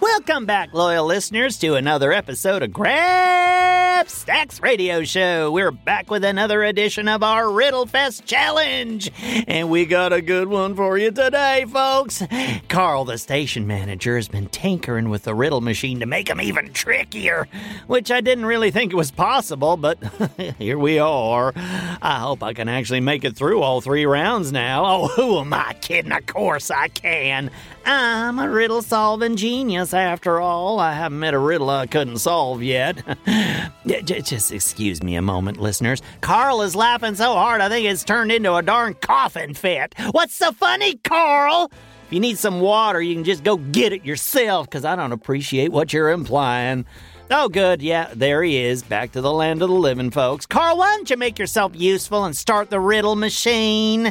Welcome back, loyal listeners, to another episode of Grabstack's Radio Show. We're back with another edition of our Riddle Fest Challenge. And we got a good one for you today, folks. Carl, the station manager, has been tinkering with the riddle machine to make them even trickier, which I didn't really think was possible, but here we are. I hope I can actually make it through all three rounds now. Oh, who am I kidding? Of course I can. I'm a riddle solving genius after all. I haven't met a riddle I couldn't solve yet. Just excuse me a moment, listeners. Carl is laughing so hard I think it's turned into a darn coughing fit. What's so funny, Carl? If you need some water, you can just go get it yourself, because I don't appreciate what you're implying. Oh, good. Yeah, there he is. Back to the land of the living, folks. Carl, why don't you make yourself useful and start the riddle machine?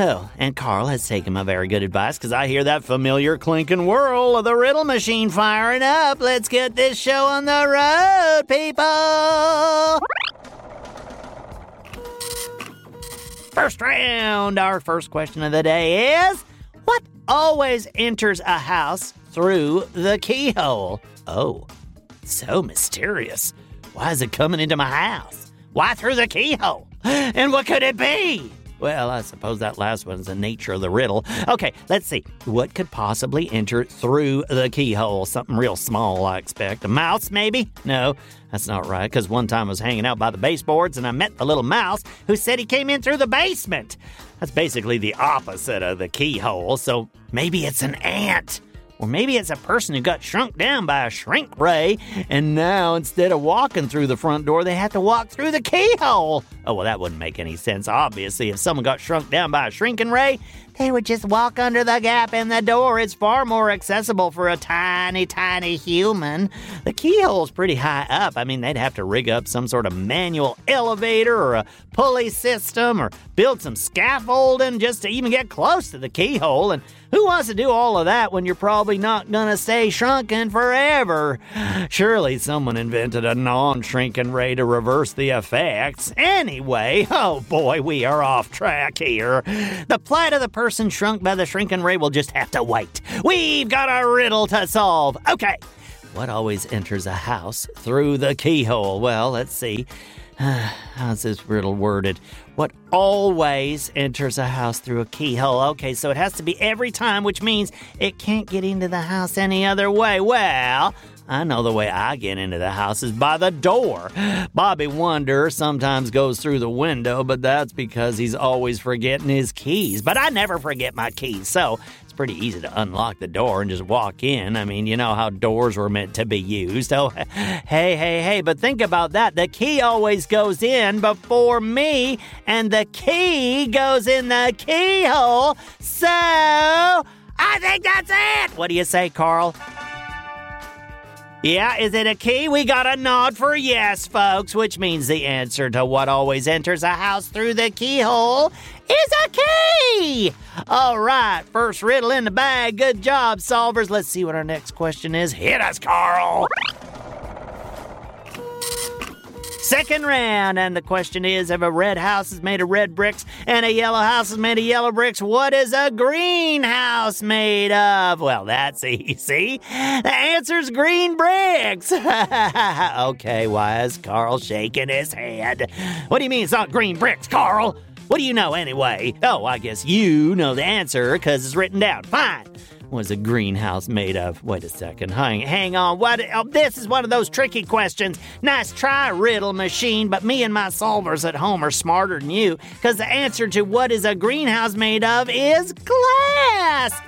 Oh, and Carl has taken my very good advice because I hear that familiar clinking whirl of the riddle machine firing up. Let's get this show on the road, people! First round, our first question of the day is What always enters a house through the keyhole? Oh, so mysterious. Why is it coming into my house? Why through the keyhole? And what could it be? Well, I suppose that last one's the nature of the riddle. Okay, let's see. What could possibly enter through the keyhole? Something real small, I expect. A mouse, maybe? No, that's not right, because one time I was hanging out by the baseboards and I met a little mouse who said he came in through the basement. That's basically the opposite of the keyhole, so maybe it's an ant. Or maybe it's a person who got shrunk down by a shrink ray, and now instead of walking through the front door, they have to walk through the keyhole. Oh, well, that wouldn't make any sense, obviously. If someone got shrunk down by a shrinking ray, they would just walk under the gap in the door. It's far more accessible for a tiny, tiny human. The keyhole's pretty high up. I mean, they'd have to rig up some sort of manual elevator or a pulley system or build some scaffolding just to even get close to the keyhole. And who wants to do all of that when you're probably not gonna stay shrunken forever? Surely someone invented a non shrinking ray to reverse the effects. Anyway, oh boy, we are off track here. The plight of the person shrunk by the shrinking ray will just have to wait. We've got a riddle to solve. Okay. What always enters a house through the keyhole? Well, let's see. How's this riddle worded? What always enters a house through a keyhole? Okay, so it has to be every time, which means it can't get into the house any other way. Well, I know the way I get into the house is by the door. Bobby Wonder sometimes goes through the window, but that's because he's always forgetting his keys. But I never forget my keys, so it's pretty easy to unlock the door and just walk in. I mean, you know how doors were meant to be used. Oh, hey, hey, hey, but think about that. The key always goes in before me, and the key goes in the keyhole. So, I think that's it. What do you say, Carl? Yeah, is it a key? We got a nod for yes, folks, which means the answer to what always enters a house through the keyhole is a key. All right, first riddle in the bag. Good job, solvers. Let's see what our next question is. Hit us, Carl. Second round, and the question is if a red house is made of red bricks and a yellow house is made of yellow bricks, what is a green house made of? Well, that's easy. The answer's green bricks. okay, why is Carl shaking his head? What do you mean it's not green bricks, Carl? What do you know anyway? Oh, I guess you know the answer because it's written down. Fine. Was a greenhouse made of? Wait a second. Hang, hang on. What? Oh, this is one of those tricky questions. Nice try, riddle machine, but me and my solvers at home are smarter than you because the answer to what is a greenhouse made of is glass.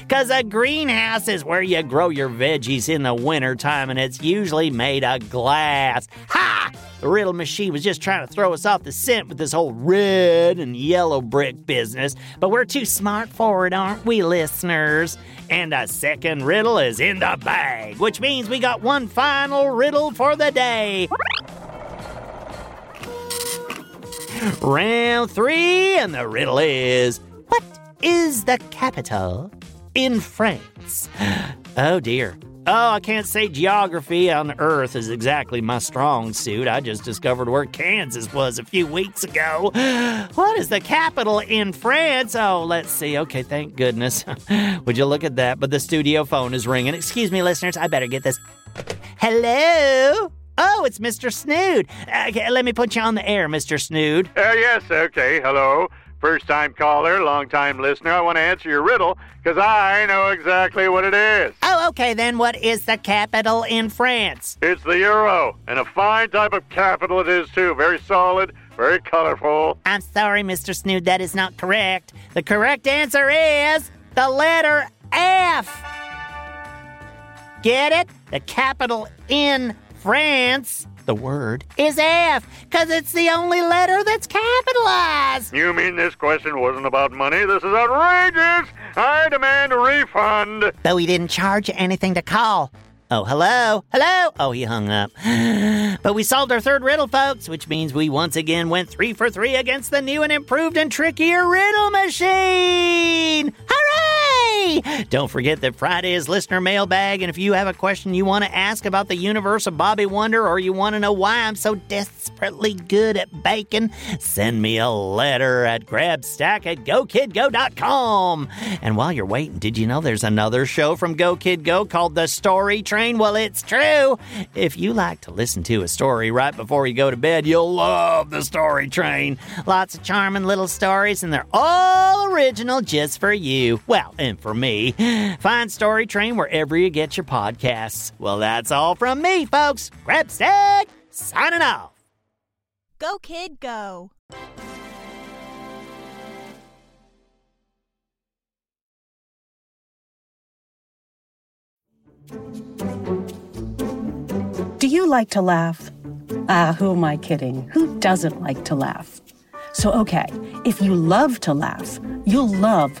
Because a greenhouse is where you grow your veggies in the wintertime, and it's usually made of glass. Ha! The riddle machine was just trying to throw us off the scent with this whole red and yellow brick business, but we're too smart for it, aren't we, listeners? And a second riddle is in the bag, which means we got one final riddle for the day. Round three, and the riddle is What is the capital in France? Oh dear. Oh, I can't say geography on Earth is exactly my strong suit. I just discovered where Kansas was a few weeks ago. What is the capital in France? Oh, let's see. Okay, thank goodness. Would you look at that? But the studio phone is ringing. Excuse me, listeners. I better get this. Hello? Oh, it's Mr. Snood. Okay, let me put you on the air, Mr. Snood. Uh, yes, okay. Hello. First time caller, long time listener. I want to answer your riddle because I know exactly what it is. Oh, okay, then what is the capital in France? It's the euro, and a fine type of capital it is, too. Very solid, very colorful. I'm sorry, Mr. Snood, that is not correct. The correct answer is the letter F. Get it? The capital in France, the word, is F, because it's the only letter that's capitalized. You mean this question wasn't about money? This is outrageous! I demand a refund! Though he didn't charge you anything to call. Oh, hello? Hello? Oh, he hung up. But we solved our third riddle, folks, which means we once again went three for three against the new and improved and trickier riddle machine! Hooray! Don't forget that Friday is listener mailbag, and if you have a question you want to ask about the universe of Bobby Wonder or you want to know why I'm so desperately good at bacon, send me a letter at grabstack at gokidgo.com. And while you're waiting, did you know there's another show from Go Kid Go called The Story Train? Well, it's true. If you like to listen to a story right before you go to bed, you'll love The Story Train. Lots of charming little stories, and they're all original just for you. Well, and for me. Find Story Train wherever you get your podcasts. Well, that's all from me, folks. Grabstack, signing off. Go, kid, go. Do you like to laugh? Ah, who am I kidding? Who doesn't like to laugh? So, okay, if you love to laugh, you'll love